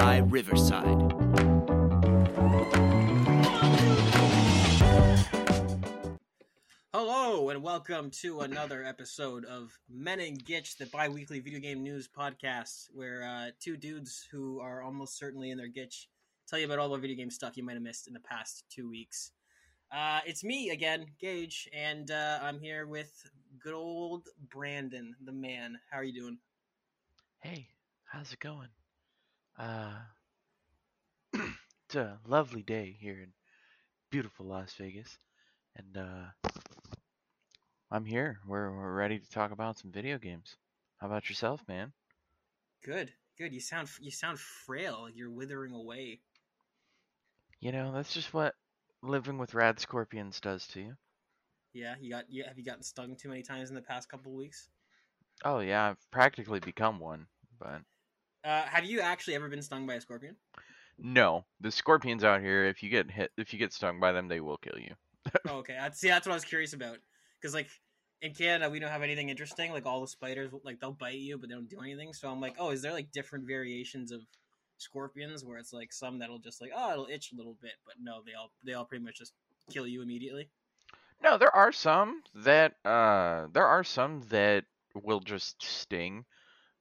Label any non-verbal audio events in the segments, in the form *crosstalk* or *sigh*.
by Riverside. Hello and welcome to another episode of Men and Gitch, the bi-weekly video game news podcast, where uh, two dudes who are almost certainly in their gitch tell you about all the video game stuff you might have missed in the past two weeks. Uh, it's me again, Gage, and uh, I'm here with good old Brandon, the man. How are you doing? Hey, how's it going? Uh, it's a lovely day here in beautiful Las Vegas, and uh, I'm here. We're we're ready to talk about some video games. How about yourself, man? Good, good. You sound you sound frail. You're withering away. You know that's just what living with rad scorpions does to you. Yeah, you got. You, have you gotten stung too many times in the past couple weeks? Oh yeah, I've practically become one, but Uh, have you actually ever been stung by a scorpion? no, the scorpions out here. If you get hit, if you get stung by them, they will kill you. oh, okay. I'd, see, that's what I was curious about. Because like in Canada, we don't have anything interesting. Like all the spiders, like they'll bite you, but they don't do anything. So I'm like, oh, is there like different variations of scorpions where it's like some that'll just like, oh, it'll itch a little bit, but no, they all they all pretty much just kill you immediately. No, there are some that uh there are some that will just sting,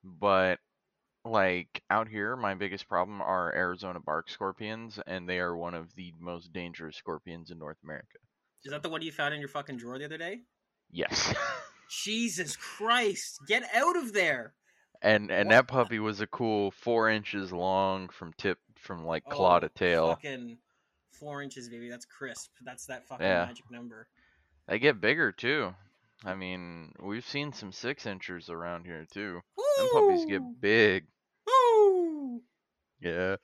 but like out here my biggest problem are Arizona bark scorpions and they are one of the most dangerous scorpions in North America. Is that the one you found in your fucking drawer the other day? Yes. *laughs* Jesus Christ! Get out of there! and and What that puppy was a cool 4 inches long from tip from like Oh, claw to tail. Fucking four inches, baby. That's crisp. That's that fucking Yeah. magic number. They get bigger too. I mean, we've seen some 6 inchers around here too. Them puppies get big. Woo! Yeah.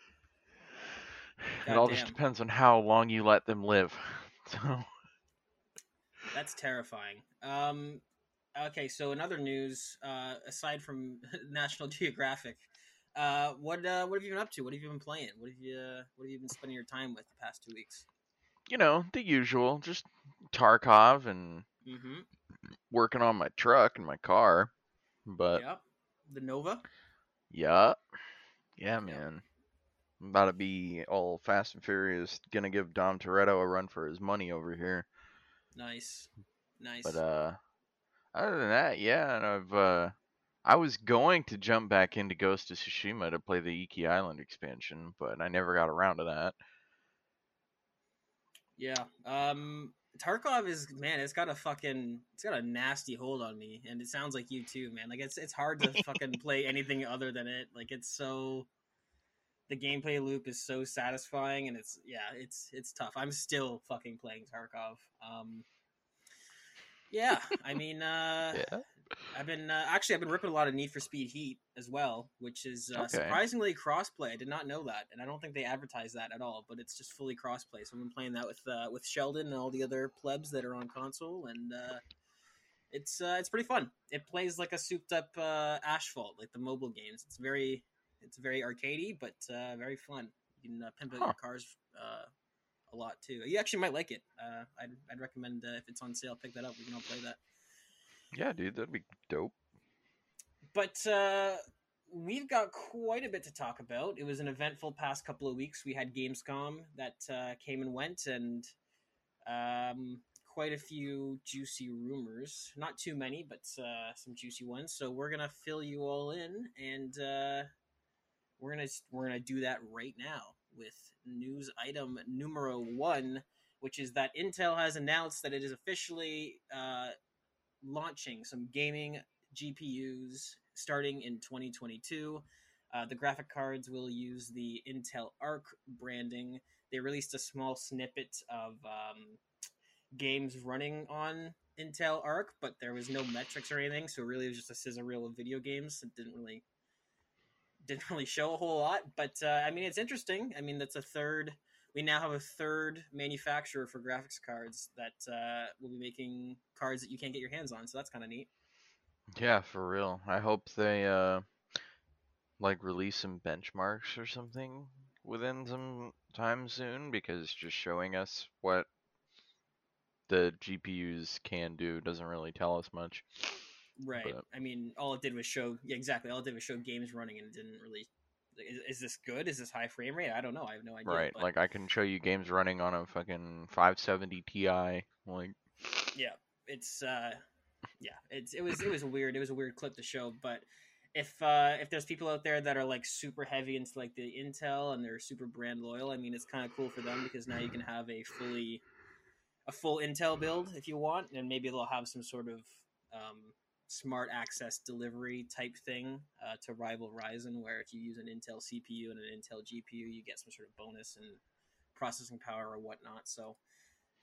It all just depends on how long you let them live. *laughs* So, That's terrifying. Um, okay, so in other news, uh, aside from *laughs* National Geographic, uh, what uh, what have you been up to? What have you been playing? What have you uh, what have you been spending your time with the past two weeks? you know, the usual, just Tarkov and Mm-hmm. Working on my truck and my car. But yep. The Nova. yeah. Yeah, man. I'm about to be all fast and furious, gonna give Dom Toretto a run for his money over here. Nice. Nice. But uh other than that, yeah, and I've uh I was going to jump back into Ghost of Tsushima to play the Iki Island expansion, but I never got around to that. Yeah. Um Tarkov is man, it's got a fucking it's got a nasty hold on me and it sounds like you too, man. Like it's it's hard to fucking *laughs* play anything other than it. Like it's so the gameplay loop is so satisfying and it's yeah, it's it's tough. I'm still fucking playing Tarkov. Um yeah, I mean uh *laughs* Yeah. I've been uh, actually I've been ripping a lot of Need for Speed Heat as well, which is uh, Okay. surprisingly crossplay. I did not know that, and I don't think they advertise that at all. But it's just fully crossplay. So I've been playing that with uh, with Sheldon and all the other plebs that are on console, and uh, it's uh, it's pretty fun. It plays like a souped up uh, Asphalt, like the mobile games. It's very it's very arcadey, but uh, very fun. You can uh, pimp out Huh. your cars uh, a lot too. You actually might like it. Uh, I'd, I'd recommend uh, if it's on sale, pick that up. We can all play that. Yeah, dude, that'd be dope. But uh, we've got quite a bit to talk about. It was an eventful past couple of weeks. We had Gamescom that uh, came and went, and um, quite a few juicy rumors. Not too many, but uh, some juicy ones. So we're gonna fill you all in, and uh, we're gonna we're gonna do that right now with news item numero one, which is that Intel has announced that it is officially uh, launching some gaming GPUs starting in 2022. Uh, the graphic cards will use the Intel Arc branding. They released a small snippet of um, games running on Intel Arc, but there was no metrics or anything, so really it was just a sizzle reel of video games. It didn't really didn't really show a whole lot, but uh, I mean it's interesting. I mean that's a third. We now have a third manufacturer for graphics cards that uh, will be making cards that you can't get your hands on, so that's kind of neat. Yeah, for real. I hope they uh like release some benchmarks or something within some time soon because just showing us what the GPUs can do doesn't really tell us much. Right. But- I mean, all it did was show. Yeah, exactly. All it did was show games running, and it didn't really is, is this good? Is this high frame rate? I don't know. I have no idea. right. but- Like I can show you games running on a fucking 570 Ti. Like yeah it's uh yeah it's it was it was weird it was a weird clip to show but if uh if there's people out there that are like super heavy into like the intel and they're super brand loyal i mean it's kind of cool for them because now you can have a fully a full intel build if you want and maybe they'll have some sort of um smart access delivery type thing uh, to rival ryzen where if you use an intel cpu and an intel gpu you get some sort of bonus and processing power or whatnot so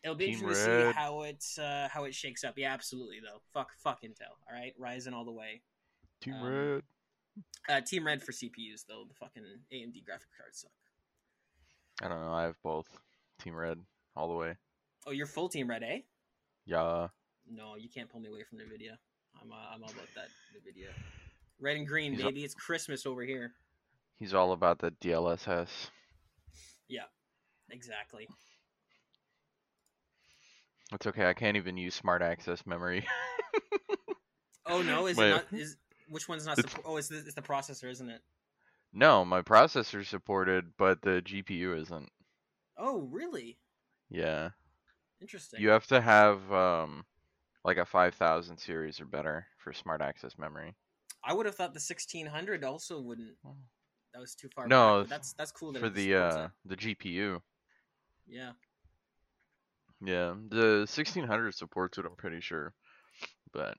It'll be Team interesting to see how it uh, how it shakes up. Yeah, absolutely though. Fuck fuck Intel. All right, Ryzen all the way. Team Um, Red. Uh, Team Red for CPUs though. The fucking AMD graphic cards suck. I don't know. I have both. Team Red all the way. Oh, you're full Team Red, eh? Yeah. No, you can't pull me away from Nvidia. I'm uh, I'm all about that Nvidia. Red and green, He's baby. It's Christmas over here. He's all about the DLSS. Yeah, exactly. It's okay. I can't even use smart access memory. *laughs* Oh no, is My- it not? Is which one's not? Support- oh, it's the, it's the processor, isn't it? no, my processor's supported, but the GPU isn't. Oh, really? Yeah. Interesting. You have to have um like a 5000 series or better for smart access memory. I would have thought the 1600 also wouldn't. Oh. That was too far. No, back, but that's that's cool that For the uh the GPU. Yeah. Yeah, the 1600 supports it, I'm pretty sure. But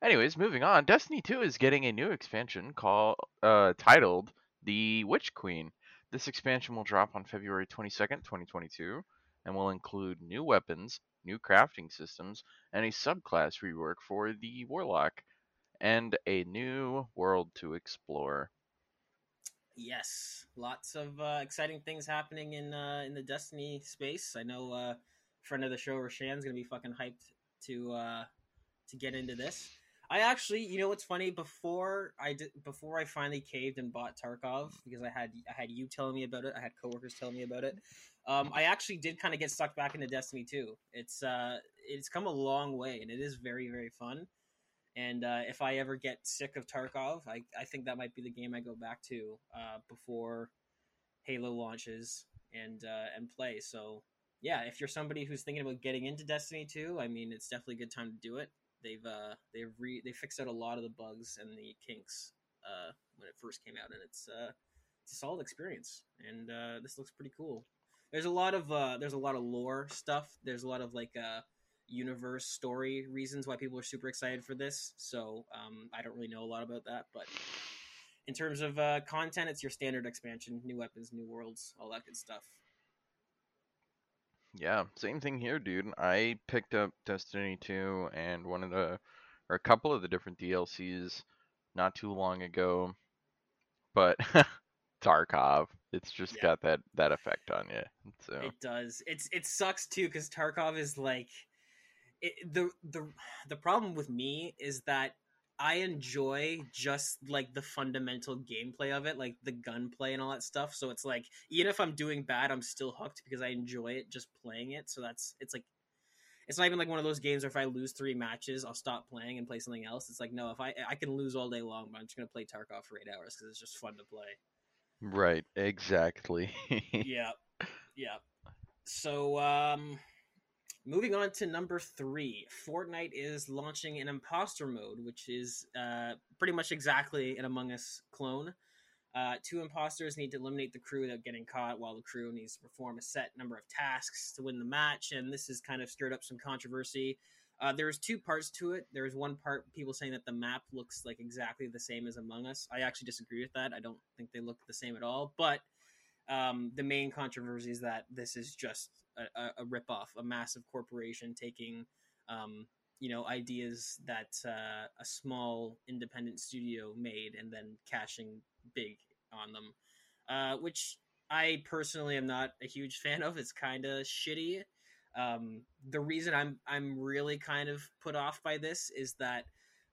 anyways, moving on. Destiny 2 is getting a new expansion called uh titled The Witch Queen. This expansion will drop on February 22nd, 2022 and will include new weapons, new crafting systems, and a subclass rework for the Warlock and a new world to explore. Yes, lots of uh, exciting things happening in uh, in the Destiny space. I know uh, friend of the show Rashan's gonna be fucking hyped to uh, to get into this. I actually, you know what's funny? Before I did, before I finally caved and bought Tarkov because I had I had you telling me about it, I had coworkers telling me about it. Um, I actually did kind of get sucked back into Destiny too. It's uh, it's come a long way and it is very very fun. And uh, if I ever get sick of Tarkov, I, I think that might be the game I go back to uh, before Halo launches and uh, and play. So yeah, if you're somebody who's thinking about getting into Destiny 2, I mean, it's definitely a good time to do it. They've uh, they've re- they fixed out a lot of the bugs and the kinks uh, when it first came out, and it's uh, it's a solid experience. And uh, this looks pretty cool. There's a lot of uh, there's a lot of lore stuff. There's a lot of like uh, universe story reasons why people are super excited for this. So um, I don't really know a lot about that, but in terms of uh, content, it's your standard expansion, new weapons, new worlds, all that good stuff. Yeah, same thing here, dude. I picked up Destiny 2 and one of the, or a couple of the different DLCs not too long ago, but *laughs* Tarkov, it's just Yeah. got that that effect on you. So It does. It's it sucks too because Tarkov is like it, the the the problem with me is that I enjoy just like the fundamental gameplay of it, like the gunplay and all that stuff. So it's like even if I'm doing bad, I'm still hooked because I enjoy it just playing it. So that's it's like it's not even like one of those games where if I lose three matches, I'll stop playing and play something else. It's like no, if I I can lose all day long, but I'm just gonna play Tarkov for eight hours because it's just fun to play. right, exactly. *laughs* yeah yeah so um moving on to number three fortnite is launching an imposter mode which is uh pretty much exactly an among us clone uh, two imposters need to eliminate the crew without getting caught, while the crew needs to perform a set number of tasks to win the match. And this has kind of stirred up some controversy. Uh, there's two parts to it. There's one part people saying that the map looks like exactly the same as Among Us. I actually disagree with that. I don't think they look the same at all. But um, the main controversy is that this is just a, a, ripoff, a massive corporation taking, um, you know, ideas that uh, a small independent studio made and then cashing big on them, uh, which I personally am not a huge fan of. It's kind of shitty. Um, the reason I'm I'm really kind of put off by this is that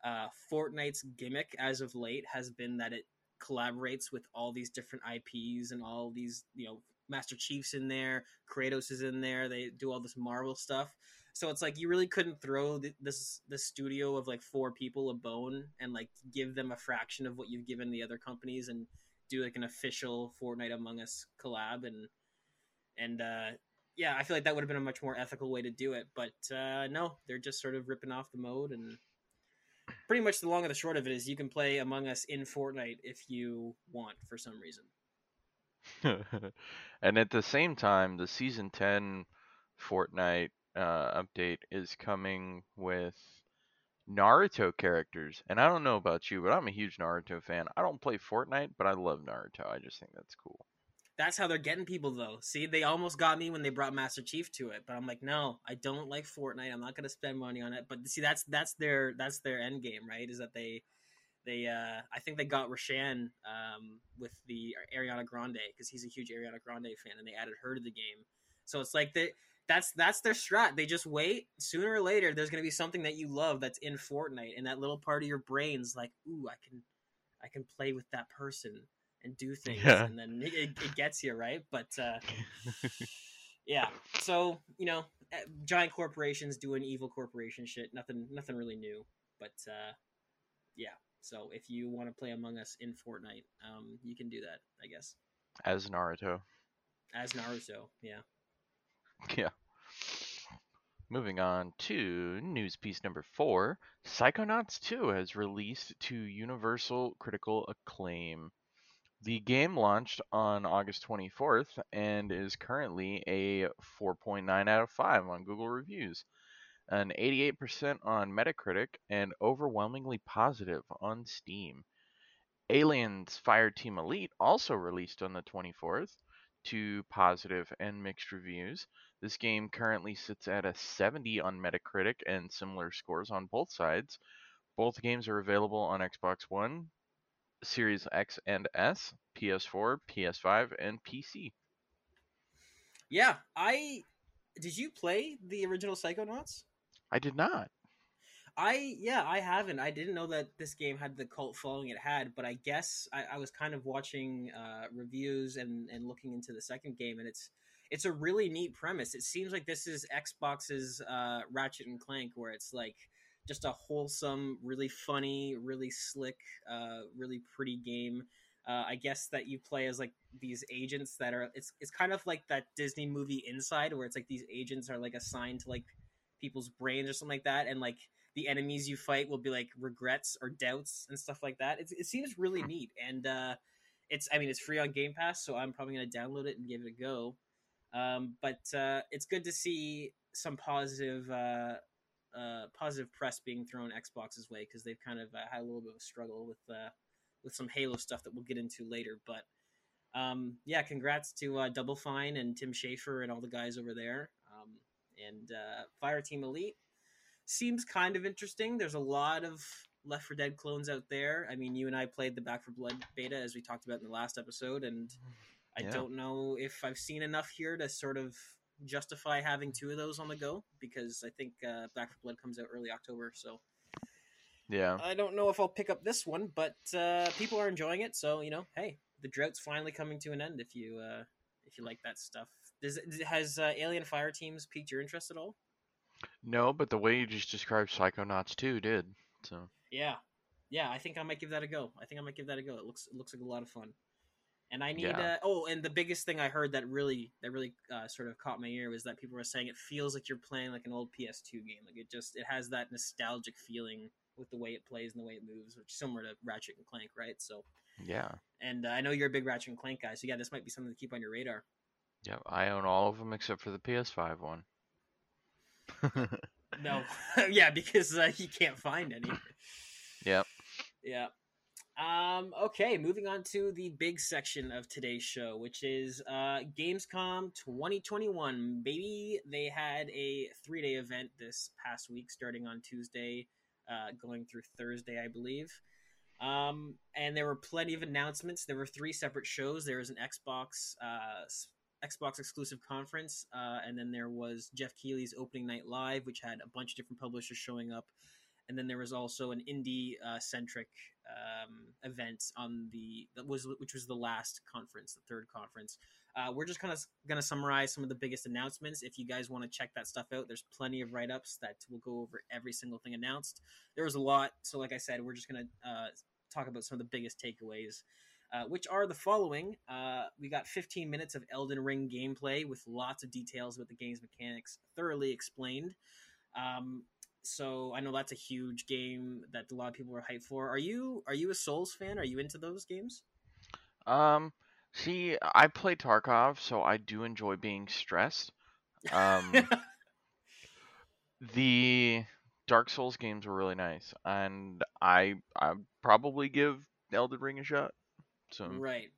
uh, Fortnite's gimmick as of late has been that it collaborates with all these different IPs and all these you know Master Chiefs in there, Kratos is in there. They do all this Marvel stuff. So it's like you really couldn't throw th- this this studio of like four people a bone and like give them a fraction of what you've given the other companies and do like an official Fortnite Among Us collab and and uh, yeah, I feel like that would have been a much more ethical way to do it. But uh, no, they're just sort of ripping off the mode and pretty much the long and the short of it is you can play Among Us in Fortnite if you want for some reason. *laughs* and at the same time, the season 10 Fortnite uh, update is coming with Naruto characters. And I don't know about you, but I'm a huge Naruto fan. I don't play Fortnite, but I love Naruto. I just think that's cool. That's how they're getting people though. See, they almost got me when they brought Master Chief to it, but I'm like, no, I don't like Fortnite. I'm not going to spend money on it. But see, that's that's their that's their end game, right? Is that they they uh I think they got Roshan um with the Ariana Grande because he's a huge Ariana Grande fan, and they added her to the game. So it's like they that's that's their strat. They just wait. Sooner or later, there's gonna be something that you love that's in Fortnite, and that little part of your brain's like, "Ooh, I can, I can play with that person and do things," Yeah. and then it, it gets you right. But uh, *laughs* yeah, so you know, eh, giant corporations doing evil corporation shit. Nothing, nothing really new. But uh, yeah, so if you want to play Among Us in Fortnite, um, you can do that, I guess, As Naruto. as Naruto. Yeah. *laughs* Yeah. Moving on to news piece number four Psychonauts 2 has released to universal critical acclaim. The game launched on August 24th and is currently a 4.9 out of 5 on Google reviews, an 88% on Metacritic, and overwhelmingly positive on Steam. Aliens Fireteam Elite also released on the 24th to positive and mixed reviews. This game currently sits at a 70 on Metacritic and similar scores on both sides. Both games are available on Xbox One, Series X and S, PS4, PS5, and PC. Yeah, I did you play the original Psychonauts? I did not. I yeah, I haven't. I didn't know that this game had the cult following it had, but I guess I, I was kind of watching uh, reviews and and looking into the second game, and it's it's a really neat premise. It seems like this is Xbox's uh, Ratchet and Clank, where it's like just a wholesome, really funny, really slick, uh, really pretty game. Uh, I guess that you play as like these agents that are. It's it's kind of like that Disney movie Inside, where it's like these agents are like assigned to like people's brains or something like that, and like the enemies you fight will be like regrets or doubts and stuff like that. It's, it seems really neat, and uh, it's I mean it's free on Game Pass, so I'm probably gonna download it and give it a go. Um, but uh, it's good to see some positive uh, uh, positive press being thrown Xbox's way because they've kind of uh, had a little bit of a struggle with uh, with some Halo stuff that we'll get into later. But um, yeah, congrats to uh, Double Fine and Tim Schafer and all the guys over there. Um, and uh, Fire Team Elite seems kind of interesting. There's a lot of Left 4 Dead clones out there. I mean, you and I played the Back 4 Blood beta as we talked about in the last episode, and I Yeah. don't know if I've seen enough here to sort of justify having two of those on the go because I think uh, Back 4 Blood comes out early October, so Yeah. I don't know if I'll pick up this one, but uh, people are enjoying it, so you know, hey, the drought's finally coming to an end. If you uh, if you like that stuff, Does has uh, Alien Fire Teams piqued your interest at all? No, but the way you just described Psychonauts 2 did. So, Yeah, yeah, I think I might give that a go. I think I might give that a go. It looks it looks like a lot of fun. And I need Yeah. uh, oh, and the biggest thing I heard that really that really uh, sort of caught my ear was that people were saying it feels like you're playing like an old PS2 game. Like it just it has that nostalgic feeling with the way it plays and the way it moves, which is similar to Ratchet and Clank, right? So, yeah. and uh, I know you're a big Ratchet and Clank guy, so yeah, this might be something to keep on your radar. Yeah, I own all of them except for the PS5 one. *laughs* No, *laughs* yeah, because uh, you can't find any. Yep. Yeah. Um, okay, moving on to the big section of today's show, which is uh, Gamescom 2021. Baby, they had a three day event this past week, starting on Tuesday, uh, going through Thursday, I believe. Um, and there were plenty of announcements. There were three separate shows. There was an Xbox uh, Xbox exclusive conference, uh, and then there was Geoff Keighley's opening night live, which had a bunch of different publishers showing up and then there was also an indie uh, centric um, event on the that was which was the last conference, the third conference. Uh, we're just kind of going to summarize some of the biggest announcements. If you guys want to check that stuff out, there's plenty of write ups that will go over every single thing announced. There was a lot, so like I said, we're just going to uh, talk about some of the biggest takeaways. uh, which are the following. Uh, we got 15 minutes of Elden Ring gameplay with lots of details about the game's mechanics thoroughly explained. Um, so I know that's a huge game that a lot of people are hyped for. Are you are you a Souls fan? Are you into those games? Um, see, I play Tarkov, so I do enjoy being stressed. Um, *laughs* the Dark Souls games were really nice, and I I probably give Elden Ring a shot. So right.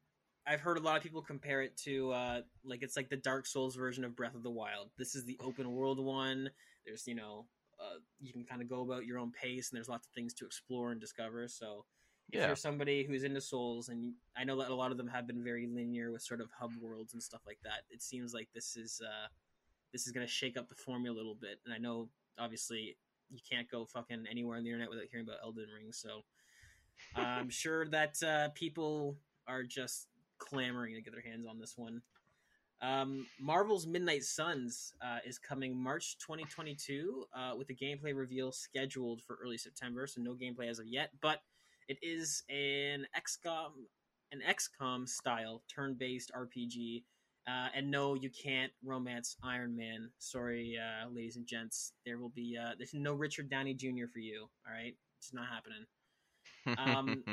I've heard a lot of people compare it to uh, like it's like the Dark Souls version of Breath of the Wild. This is the open world one. There's you know uh, you can kind of go about your own pace, and there's lots of things to explore and discover. So if Yeah. you're somebody who's into Souls, and I know that a lot of them have been very linear with sort of hub worlds and stuff like that, it seems like this is uh, this is going to shake up the formula a little bit. And I know obviously you can't go fucking anywhere on the internet without hearing about Elden Ring, so *laughs* I'm sure that uh, people are just clamoring to get their hands on this one. Um, Marvel's Midnight Suns uh, is coming March 2022 uh, with a gameplay reveal scheduled for early September, so no gameplay as of yet. But it is an XCOM, an XCOM style turn-based RPG. Uh, and no, you can't romance Iron Man. Sorry, uh, ladies and gents. There will be uh, there's no Richard Downey Jr. for you. All right, it's not happening. *laughs* um,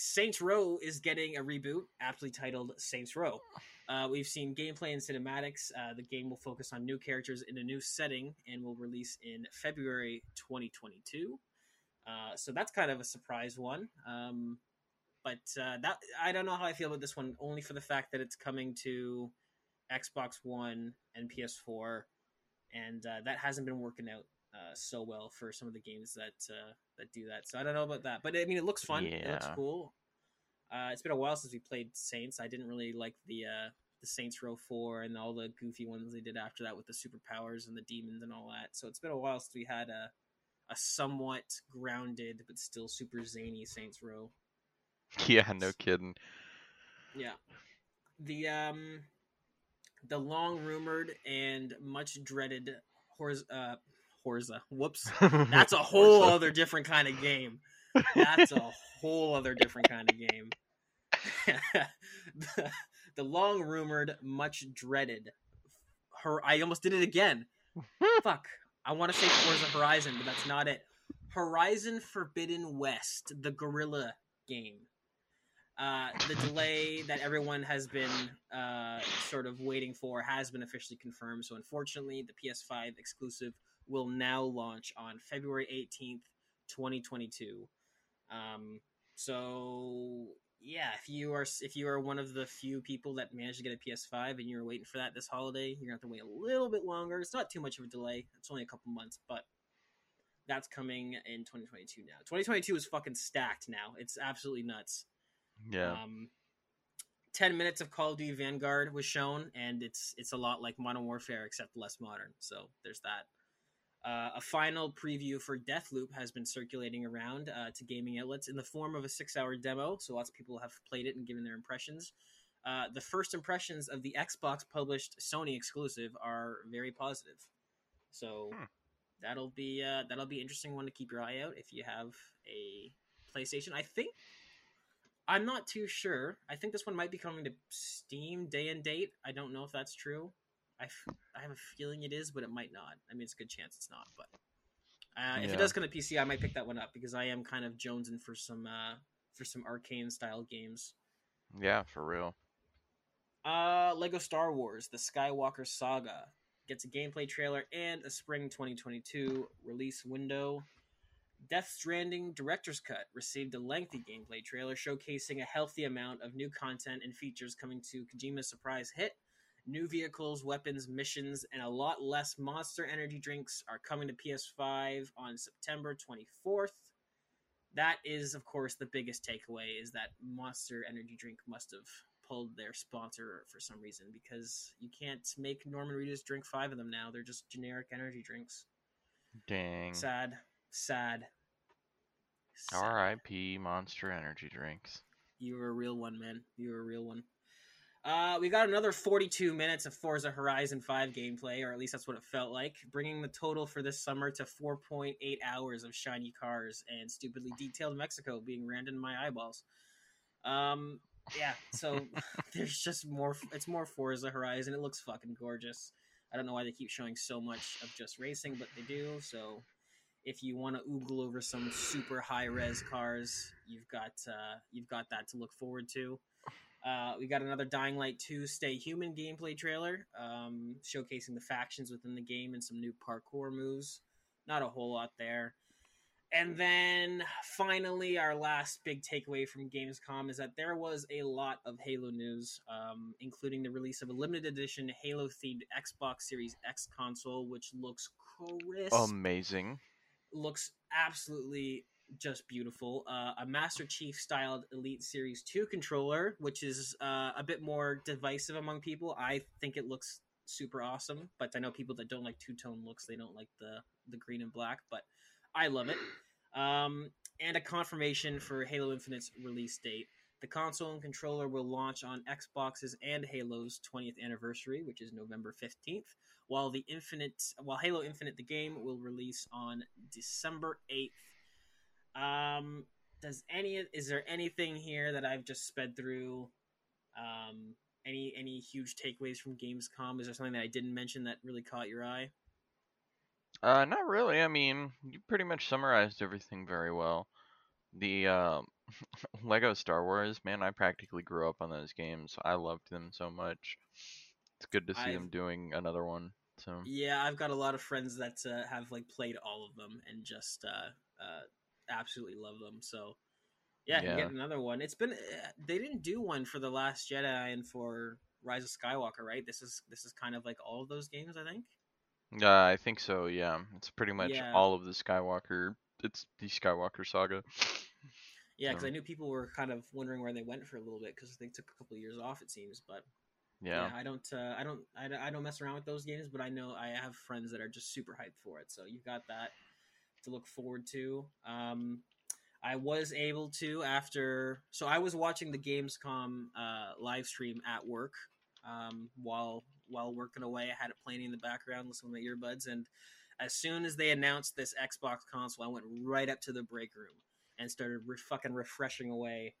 Saints Row is getting a reboot, aptly titled Saints Row. Uh, we've seen gameplay and cinematics. Uh, the game will focus on new characters in a new setting and will release in February 2022. Uh, so that's kind of a surprise one. Um, but uh, that I don't know how I feel about this one, only for the fact that it's coming to Xbox One and PS4, and uh, that hasn't been working out uh, so well for some of the games that uh, that do that. So I don't know about that, but I mean, it looks fun. It looks cool. Uh, it's been a while since we played Saints. I didn't really like the uh, the Saints Row Four and all the goofy ones they did after that with the superpowers and the demons and all that. So it's been a while since we had a a somewhat grounded but still super zany Saints Row. *laughs* yeah, no kidding. Yeah. The um the long rumored and much dreaded Horza uh Horza. Whoops. *laughs* That's a whole other different kind of game. That's a whole other different kind of game. the, *laughs* the long rumored, much dreaded. Her, I almost did it again. *laughs* Fuck. I want to say Forza Horizon, but that's not it. Horizon Forbidden West, the Guerrilla game. Uh, the delay that everyone has been uh, sort of waiting for has been officially confirmed. So, unfortunately, the PS5 exclusive will now launch on February 18th, 2022. Um, so yeah, if you are if you are one of the few people that managed to get a PS5 and you're waiting for that this holiday, you're gonna have to wait a little bit longer. It's not too much of a delay. It's only a couple months, but that's coming in 2022 now. 2022 is fucking stacked now. It's absolutely nuts. Yeah. Um, Ten minutes of Call of Duty Vanguard was shown, and it's it's a lot like Modern Warfare except less modern. So there's that. Uh, a final preview for Deathloop has been circulating around uh, to gaming outlets in the form of a six-hour demo. So lots of people have played it and given their impressions. Uh, the first impressions of the Xbox published Sony exclusive are very positive. So Hmm. that'll be uh, that'll be interesting one to keep your eye out if you have a PlayStation. I think I'm not too sure. I think this one might be coming to Steam day and date. I don't know if that's true. I, f- I have a feeling it is, but it might not. I mean, it's a good chance it's not. But uh, if it does come to PC, I might pick that one up because I am kind of jonesing for some uh, for some Arkane style games. Yeah, for real. Uh, Lego Star Wars: The Skywalker Saga gets a gameplay trailer and a spring 2022 release window. Death Stranding Director's Cut received a lengthy gameplay trailer showcasing a healthy amount of new content and features coming to Kojima's surprise hit. New vehicles, weapons, missions, and a lot less monster energy drinks are coming to PS5 on September 24th. That is, of course, the biggest takeaway is that Monster Energy Drink must have pulled their sponsor for some reason because you can't make Norman Reedus drink five of them now. They're just generic energy drinks. Dang. Sad. Sad. Sad. R.I.P. Monster Energy drinks. You were a real one, man. You were a real one. Uh, we got another 42 minutes of Forza Horizon 5 gameplay, or at least that's what it felt like, bringing the total for this summer to 4.8 hours of shiny cars and stupidly detailed Mexico being rammed in my eyeballs. Um, yeah, so *laughs* *laughs* there's just more. It's more Forza Horizon. It looks fucking gorgeous. I don't know why they keep showing so much of just racing, but they do. So if you want to oogle over some super high res cars, you've got uh, you've got that to look forward to. Uh, we got another Dying Light 2 Stay Human gameplay trailer, um, showcasing the factions within the game and some new parkour moves. Not a whole lot there. And then finally, our last big takeaway from Gamescom is that there was a lot of Halo news, um, including the release of a limited edition Halo themed Xbox Series X console, which looks crisp. Amazing. Looks absolutely just beautiful. Uh, a Master Chief styled Elite Series 2 controller, which is uh, a bit more divisive among people. I think it looks super awesome, but I know people that don't like two tone looks, they don't like the, the green and black, but I love it. Um, and a confirmation for Halo Infinite's release date. The console and controller will launch on Xboxes and Halo's 20th anniversary, which is November 15th, while the Infinite while Halo Infinite the game will release on December 8th. Um does any is there anything here that I've just sped through um any any huge takeaways from Gamescom? Is there something that I didn't mention that really caught your eye? Uh, not really. I mean, you pretty much summarized everything very well. The uh, *laughs* Lego Star Wars, man, I practically grew up on those games. I loved them so much. It's good to see I've- them doing another one. So Yeah, I've got a lot of friends that uh, have like played all of them and just uh, uh, absolutely love them. So yeah, Yeah. get another one. It's been uh, they didn't do one for the Last Jedi and for Rise of Skywalker, right? This is this is kind of like all of those games, I think. uh, I think so. Yeah, it's pretty much Yeah. all of the Skywalker. It's the Skywalker saga. Yeah, because So- I knew people were kind of wondering where they went for a little bit because they took a couple of years off, it seems. But Yeah. yeah, I don't, uh, I don't, I, don't- I don't mess around with those games, but I know I have friends that are just super hyped for it. So you've got that to look forward to. Um, I was able to after, so I was watching the Gamescom uh, live stream at work um, while while working away. I had it playing in the background, listening to my earbuds, and as soon as they announced this Xbox console, I went right up to the break room and started re- fucking refreshing away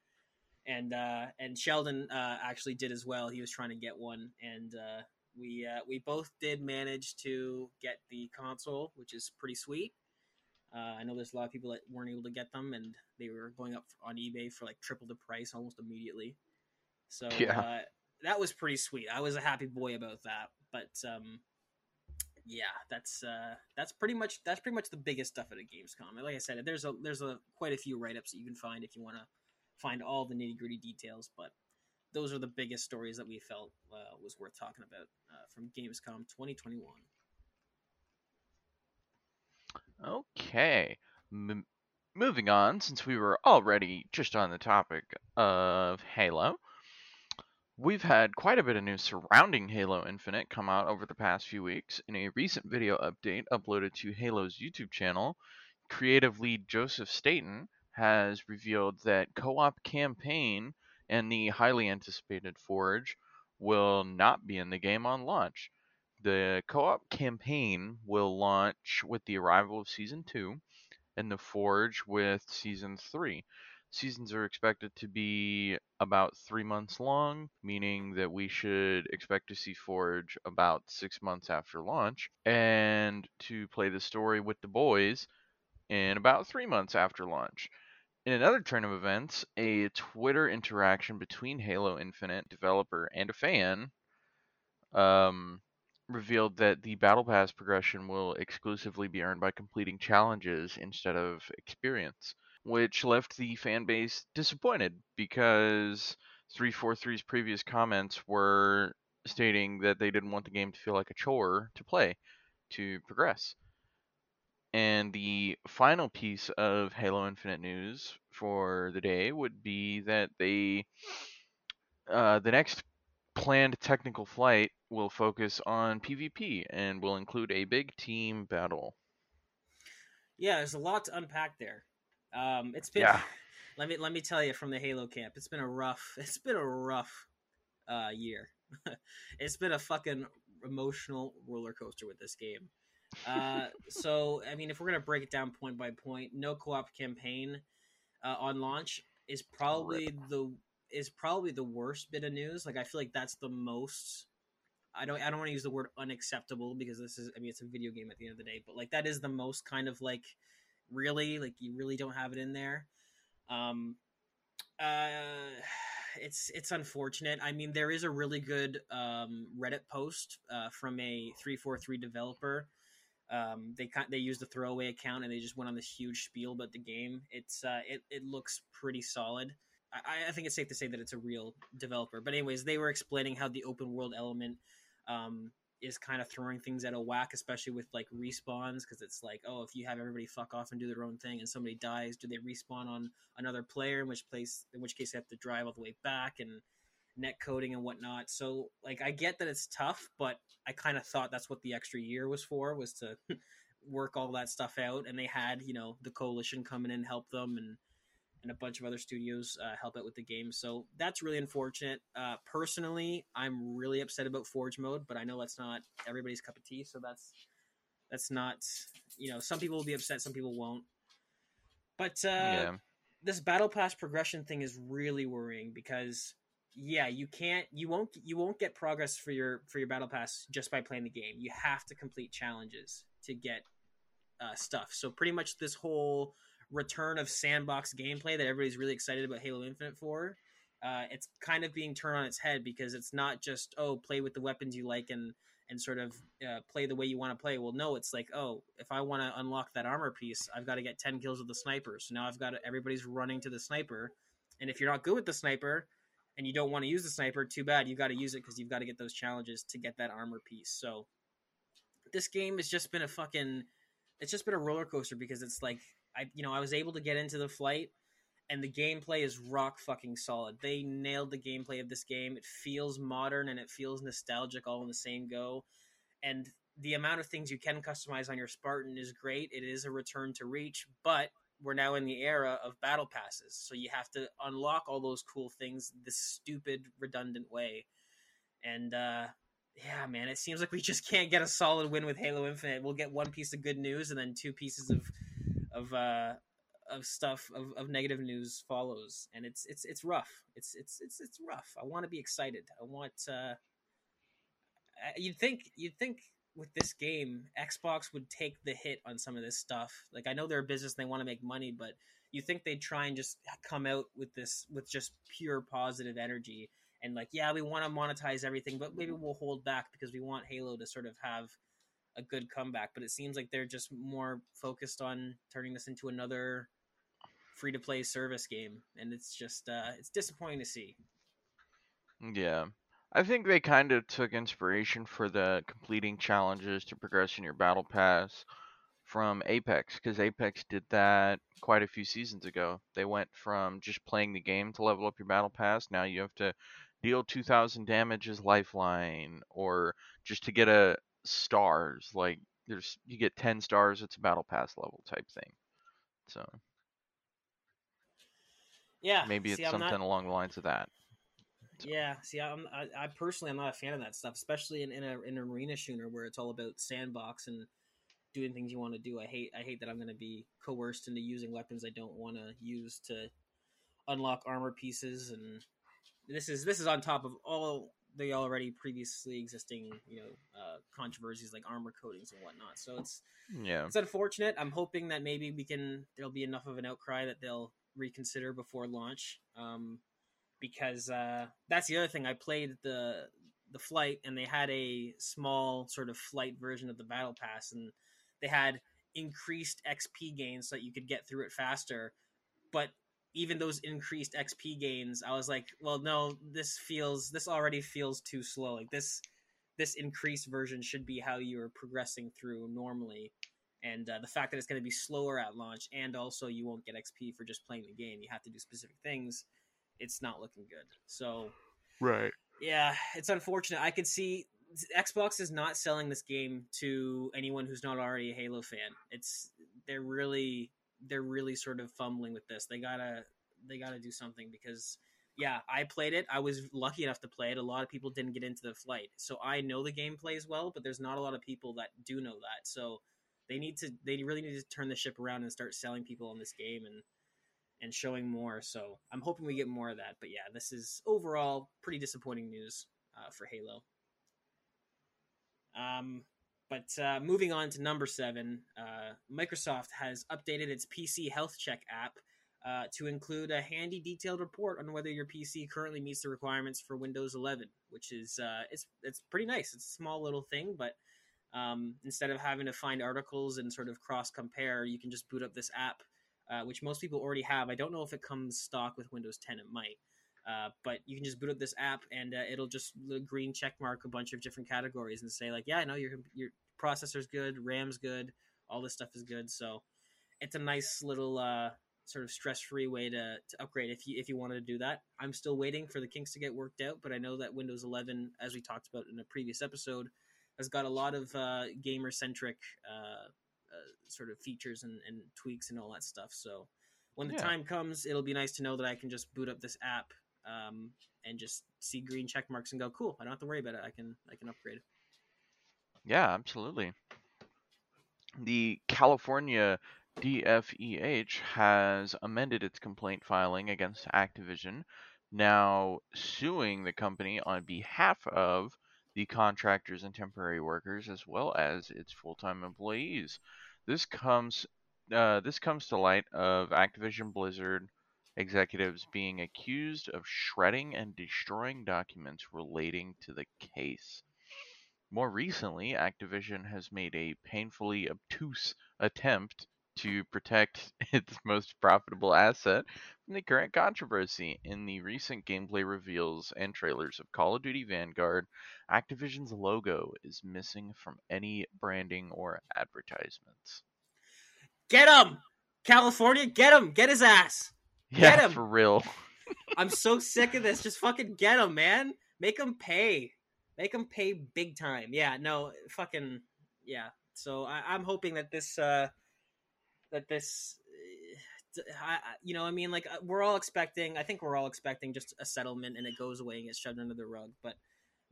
and uh, and Sheldon uh, actually did as well. He was trying to get one, and uh, we uh, we both did manage to get the console, which is pretty sweet. Uh, I know there's a lot of people that weren't able to get them, and they were going up on eBay for like triple the price almost immediately. So *laughs* Yeah. uh, that was pretty sweet. I was a happy boy about that. But um, yeah, that's uh, that's pretty much that's pretty much the biggest stuff at a Gamescom. Like I said, there's a there's a quite a few write ups that you can find if you want to find all the nitty gritty details, but those are the biggest stories that we felt uh, was worth talking about uh, from Gamescom 2021. Okay. M- moving on, since we were already just on the topic of Halo, we've had quite a bit of news surrounding Halo Infinite come out over the past few weeks. In a recent video update uploaded to Halo's YouTube channel, creative lead Joseph Staten has revealed that co op campaign and the highly anticipated Forge will not be in the game on launch. The co op campaign will launch with the arrival of Season 2, and the Forge with Season 3. Seasons are expected to be about three months long, meaning that we should expect to see Forge about six months after launch, and to play the story with the boys in about three months after launch. In another turn of events, a Twitter interaction between Halo Infinite developer and a fan um, revealed that the Battle Pass progression will exclusively be earned by completing challenges instead of experience, which left the fan base disappointed because 343's previous comments were stating that they didn't want the game to feel like a chore to play to progress. And the final piece of Halo Infinite news for the day would be that they, uh, the next planned technical flight will focus on PvP and will include a big team battle. Yeah, there's a lot to unpack there. Um, it's been Yeah. *laughs* let me let me tell you from the Halo camp, it's been a rough *laughs* it's been a rough uh, year. *laughs* it's been a fucking emotional roller coaster with this game. Uh, so I mean, if we're gonna break it down point by point, no co-op campaign uh, on launch is probably the is probably the worst bit of news. Like I feel like that's the most I don't I don't want to use the word unacceptable because this is I mean it's a video game at the end of the day, but like that is the most kind of like really like you really don't have it in there. Um uh it's it's unfortunate. I mean there is a really good um Reddit post uh from a 343 developer. Um they they used a throwaway account and they just went on this huge spiel about the game. It's uh it it looks pretty solid. I, I think it's safe to say that it's a real developer. But anyways, they were explaining how the open world element um, is kind of throwing things at a whack, especially with like respawns, because it's like, oh, if you have everybody fuck off and do their own thing, and somebody dies, do they respawn on another player? In which place, in which case, they have to drive all the way back and net coding and whatnot. So, like, I get that it's tough, but I kind of thought that's what the extra year was for, was to *laughs* work all that stuff out. And they had, you know, the coalition come in and help them and and a bunch of other studios uh, help out with the game. So that's really unfortunate. Uh, personally, I'm really upset about Forge mode, but I know that's not everybody's cup of tea. So that's that's not you know some people will be upset, some people won't. But uh, yeah. this battle pass progression thing is really worrying because yeah, you can't you won't you won't get progress for your for your battle pass just by playing the game. You have to complete challenges to get uh, stuff. So pretty much this whole return of sandbox gameplay that everybody's really excited about Halo Infinite for. Uh, it's kind of being turned on its head because it's not just oh play with the weapons you like and and sort of uh, play the way you want to play. Well, no, it's like oh if I want to unlock that armor piece, I've got to get ten kills with the sniper. So now I've got to, everybody's running to the sniper, and if you're not good with the sniper and you don't want to use the sniper, too bad. You got to use it because you've got to get those challenges to get that armor piece. So this game has just been a fucking it's just been a roller coaster because it's like I you know I was able to get into the flight, and the gameplay is rock fucking solid. They nailed the gameplay of this game. It feels modern and it feels nostalgic all in the same go, and the amount of things you can customize on your Spartan is great. It is a return to Reach, but we're now in the era of battle passes, so you have to unlock all those cool things this stupid, redundant way. And uh, yeah, man, it seems like we just can't get a solid win with Halo Infinite. We'll get one piece of good news and then two pieces of of uh, of stuff of, of negative news follows, and it's it's it's rough. It's it's it's it's rough. I want to be excited. I want. Uh, you'd think you'd think with this game, Xbox would take the hit on some of this stuff. Like I know they're a business and they want to make money, but you think they'd try and just come out with this with just pure positive energy and like, yeah, we want to monetize everything, but maybe we'll hold back because we want Halo to sort of have a good comeback, but it seems like they're just more focused on turning this into another free to play service game, and it's just uh, it's disappointing to see. Yeah. I think they kind of took inspiration for the completing challenges to progress in your battle pass from Apex because Apex did that quite a few seasons ago. They went from just playing the game to level up your battle pass. Now you have to deal 2000 damage as lifeline or just to get a stars. Like there's you get ten stars, it's a battle pass level type thing. So yeah, maybe it's something not... along the lines of that. So. Yeah, see, I'm, I, I personally I'm not a fan of that stuff, especially in, in, a, in an arena shooter where it's all about sandbox and doing things you want to do. I hate I hate that I'm going to be coerced into using weapons I don't want to use to unlock armor pieces, and this is this is on top of all the already previously existing you know uh, controversies like armor coatings and whatnot. So it's yeah, it's unfortunate. I'm hoping that maybe we can there'll be enough of an outcry that they'll reconsider before launch. Um, because uh, that's the other thing. I played the the flight and they had a small sort of flight version of the battle pass and they had increased XP gains so that you could get through it faster. But even those increased XP gains, I was like, well, no, this feels this already feels too slow. Like this this increased version should be how you're progressing through normally. And uh, the fact that it's going to be slower at launch, and also you won't get XP for just playing the game. You have to do specific things. It's not looking good. So, right, yeah, it's unfortunate. I could see Xbox is not selling this game to anyone who's not already a Halo fan. It's they're really they're really sort of fumbling with this. They gotta they gotta do something because yeah, I played it. I was lucky enough to play it. A lot of people didn't get into the flight, so I know the game plays well. But there's not a lot of people that do know that. So they need to they really need to turn the ship around and start selling people on this game. And and showing more. So I'm hoping we get more of that. But yeah, this is overall pretty disappointing news uh, for Halo. Um, but uh, moving on to number seven, uh, Microsoft has updated its PC Health Check app uh, to include a handy, detailed report on whether your PC currently meets the requirements for Windows 11, which is uh, it's it's pretty nice. It's a small little thing, but um, instead of having to find articles and sort of cross compare, you can just boot up this app, uh, which most people already have. I don't know if it comes stock with Windows 10. It might. Uh, but you can just boot up this app and uh, it'll just green check mark a bunch of different categories and say like, yeah, I know your your processor's good, RAM's good, all this stuff is good. So it's a nice little uh, sort of stress free way to, to upgrade if you if you wanted to do that. I'm still waiting for the kinks to get worked out, but I know that Windows 11, as we talked about in a previous episode, has got a lot of uh, gamer centric uh, uh, sort of features and, and, tweaks and all that stuff. So when the yeah. time comes, it'll be nice to know that I can just boot up this app um, and just see green check marks and go, cool. I don't have to worry about it. I can I can upgrade. Yeah, absolutely. The California DFEH has amended its complaint filing against Activision, now suing the company on behalf of the contractors and temporary workers as well as its full-time employees. This comes uh, this comes to light of Activision Blizzard executives being accused of shredding and destroying documents relating to the case. More recently, Activision has made a painfully obtuse attempt to protect *laughs* its most profitable asset from the current controversy. In the recent gameplay reveals and trailers of Call of Duty Vanguard, Activision's logo is missing from any branding or advertisements. Get him! California, get him! Get his ass! Yeah, get him! for real. I'm so sick of this. Just fucking get him, man. Make him pay. Make him pay big time. Yeah, no, fucking yeah. So I, am hoping that this uh that this eh, I, you know, I mean, like uh, we're all expecting. I think we're all expecting just a settlement, and it goes away and gets shoved under the rug. But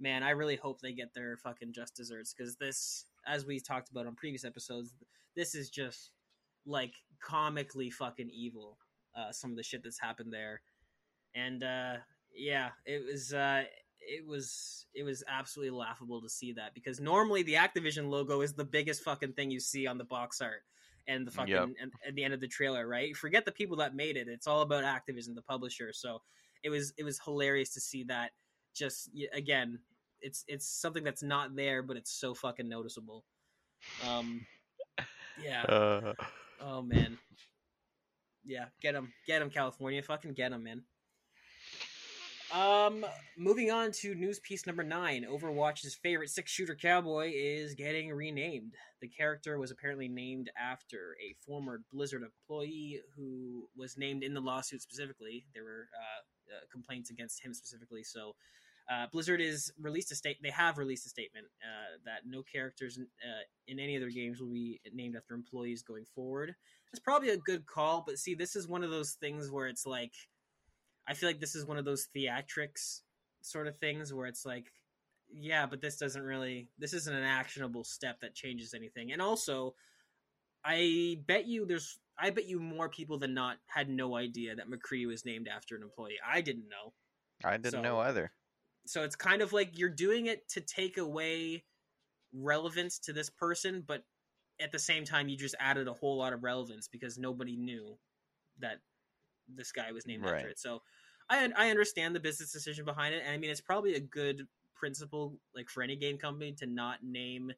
man, I really hope they get their fucking just desserts because this, as we talked about on previous episodes, this is just like comically fucking evil. Uh, some of the shit that's happened there, and uh, yeah, it was uh, it was it was absolutely laughable to see that because normally the Activision logo is the biggest fucking thing you see on the box art and the fucking yep. and, at the end of the trailer, right? Forget the people that made it. It's all about Activision, the publisher. So it was it was hilarious to see that. Just again, it's it's something that's not there, but it's so fucking noticeable. Um, yeah. *laughs* Uh... Oh man. Yeah, get him, get him, California, fucking get him, man. Um, moving on to news piece number nine. Overwatch's favorite six-shooter cowboy is getting renamed. The character was apparently named after a former Blizzard employee who was named in the lawsuit specifically. There were uh, uh, complaints against him specifically, so uh, Blizzard is released a state. They have released a statement uh, that no characters in, uh, in, any of their games will be named after employees going forward. It's probably a good call, but see, this is one of those things where it's like I feel like this is one of those theatrics sort of things where it's like, yeah, but this doesn't really, this isn't an actionable step that changes anything. And also, I bet you there's, I bet you more people than not had no idea that McCree was named after an employee. I didn't know. I didn't so, know either. So it's kind of like you're doing it to take away relevance to this person, but at the same time, you just added a whole lot of relevance because nobody knew that this guy was named right. after it. So I I understand the business decision behind it, and I mean it's probably a good principle like for any game company to not name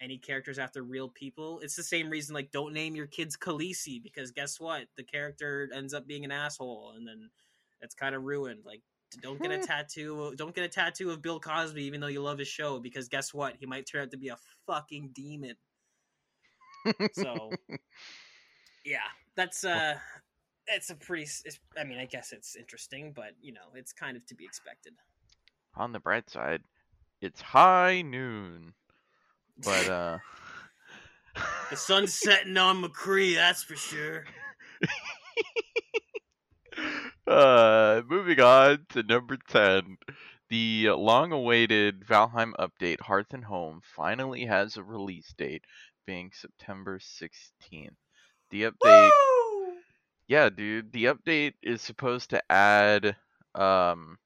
any characters after real people. It's the same reason like don't name your kids Khaleesi because guess what? The character ends up being an asshole and then it's kind of ruined. Like don't get a *laughs* tattoo don't get a tattoo of Bill Cosby even though you love his show because guess what? He might turn out to be a fucking demon. so *laughs* yeah, that's uh it's a pretty. It's, I mean, I guess it's interesting, but you know, it's kind of to be expected. On the bright side, it's high noon, but uh, *laughs* the sun's setting on McCree. That's for sure. Uh, moving on to number ten. The long-awaited Valheim update, Hearth and Home, finally has a release date, being September 16th. The update. Woo! Yeah, dude. The update is supposed to add um,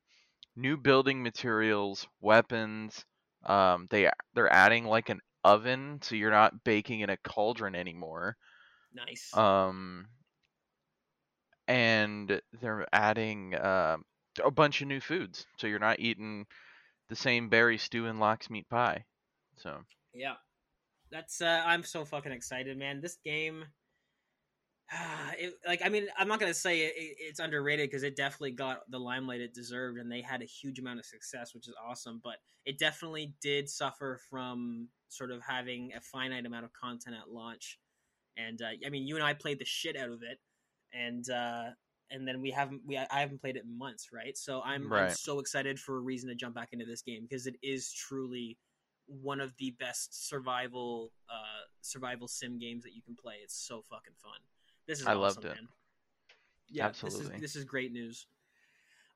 new building materials, weapons. Um, they they're adding like an oven, so you're not baking in a cauldron anymore. Nice. Um, and they're adding uh, a bunch of new foods, so you're not eating the same berry stew and lox meat pie. So yeah, that's. Uh, I'm so fucking excited, man. This game. *sighs* It, like I mean, I'm not gonna say it, it's underrated because it definitely got the limelight it deserved, and they had a huge amount of success, which is awesome. But it definitely did suffer from sort of having a finite amount of content at launch. And uh, I mean, you and I played the shit out of it, and uh, and then we haven't we I haven't played it in months, right? So I'm, Right. I'm so excited for a reason to jump back into this game because it is truly one of the best survival uh survival sim games that you can play. It's so fucking fun. This is I awesome, loved it. man. Yeah, Absolutely. This is this is great news.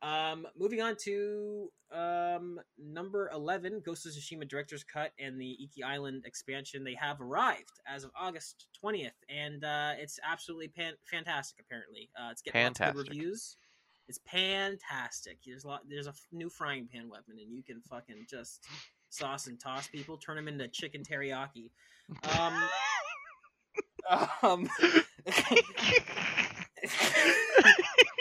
Um, moving on to um, number 11, Ghost of Tsushima Director's Cut and the Iki Island expansion. They have arrived as of August 20th, and uh, it's absolutely pan- fantastic, apparently. Uh, it's getting lots of good Fantastic. reviews. It's fantastic. There's a, lot, there's a f- new frying pan weapon, and you can fucking just sauce and toss people, turn them into chicken teriyaki. Um, *laughs* um, *laughs* *laughs*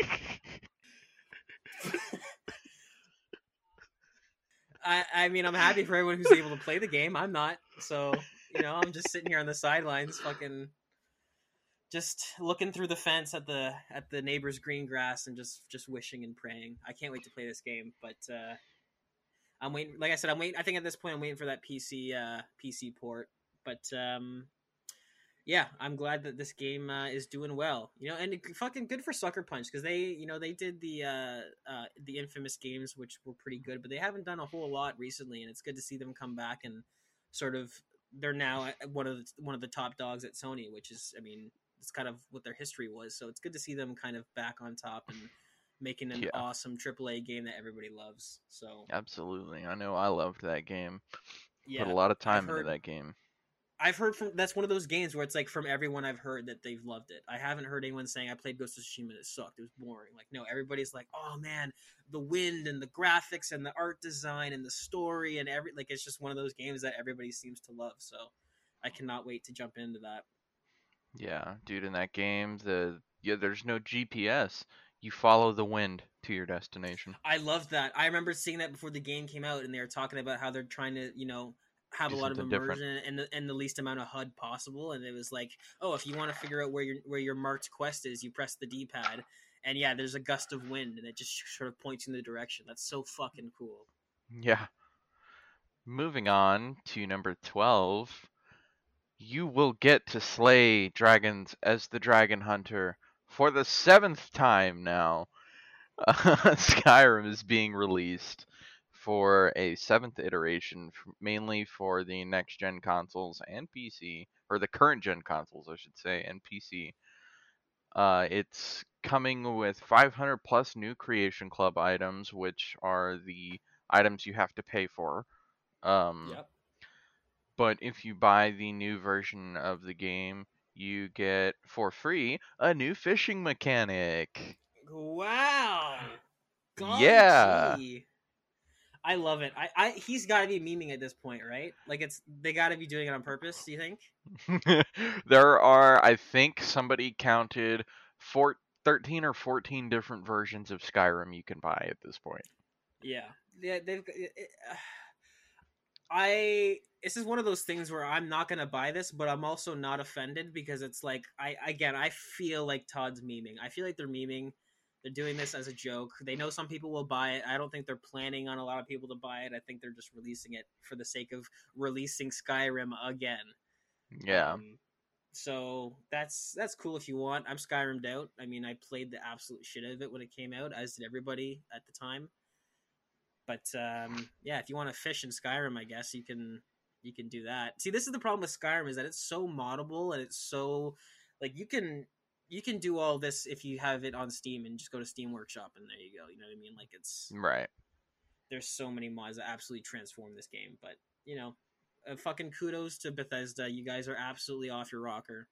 I, I mean, I'm happy for everyone who's able to play the game. I'm not, so you know, I'm just sitting here on the sidelines, fucking, just looking through the fence at the at the neighbor's green grass and just just wishing and praying. I can't wait to play this game, but uh, I'm waiting. Like I said, I'm waiting. I think at this point, I'm waiting for that PC uh, PC port. But um, yeah, I'm glad that this game uh, is doing well. You know, and it- fucking good for Sucker Punch because they, you know, they did the uh, uh, the infamous games, which were pretty good, but they haven't done a whole lot recently, and it's good to see them come back and sort of. They're now one of the, one of the top dogs at Sony, which is, I mean, it's kind of what their history was. So it's good to see them kind of back on top and making an Yeah. awesome AAA game that everybody loves. So Absolutely. I know I loved that game. yeah, Put a lot of time heard- into that game. I've heard from that's one of those games where it's like from everyone I've heard that they've loved it. I haven't heard anyone saying I played Ghost of Tsushima and it sucked. It was boring. Like no, everybody's like, oh man, the wind and the graphics and the art design and the story and every like it's just one of those games that everybody seems to love. So I cannot wait to jump into that. Yeah, dude, in that game, the yeah, there's no GPS. You follow the wind to your destination. I love that. I remember seeing that before the game came out, and they were talking about how they're trying to, you know, have a lot of immersion and the, and the least amount of HUD possible. And it was like, oh, if you want to figure out where your where your marked quest is, you press the D pad, and yeah, there's a gust of wind, and it just sort of points you in the direction. That's so fucking cool. Yeah. Moving on to number 12. You will get to slay dragons as the dragon hunter for the seventh time now. *laughs* Skyrim is being released for a seventh iteration, mainly for the next gen consoles and PC, or the current gen consoles, I should say, and PC. Uh, it's coming with 500 plus new Creation Club items, which are the items you have to pay for. Um, Yep. But if you buy the new version of the game, you get for free a new fishing mechanic. Wow. Yeah. I love it. I, I he's got to be memeing at this point, right? Like it's they got to be doing it on purpose. Do you think? *laughs* there are, I think, somebody counted four, 13 or 14 different versions of Skyrim you can buy at this point. Yeah, yeah. They've. It, it, *sighs* I. This is one of those things where I'm not gonna buy this, but I'm also not offended because it's like I again I feel like Todd's memeing. I feel like they're memeing. They're doing this as a joke. They know some people will buy it. I don't think they're planning on a lot of people to buy it. I think they're just releasing it for the sake of releasing Skyrim again. Yeah. Um, so that's that's cool if you want. I'm Skyrimmed out. I mean, I played the absolute shit out of it when it came out, as did everybody at the time. But um, yeah, if you want to fish in Skyrim, I guess you can you can do that. See, this is the problem with Skyrim is that it's so moddable and it's so like you can you can do all this if you have it on Steam and just go to Steam Workshop and there you go. You know what I mean? Like it's Right. there's so many mods that absolutely transform this game. But you know, uh, fucking kudos to Bethesda. You guys are absolutely off your rocker.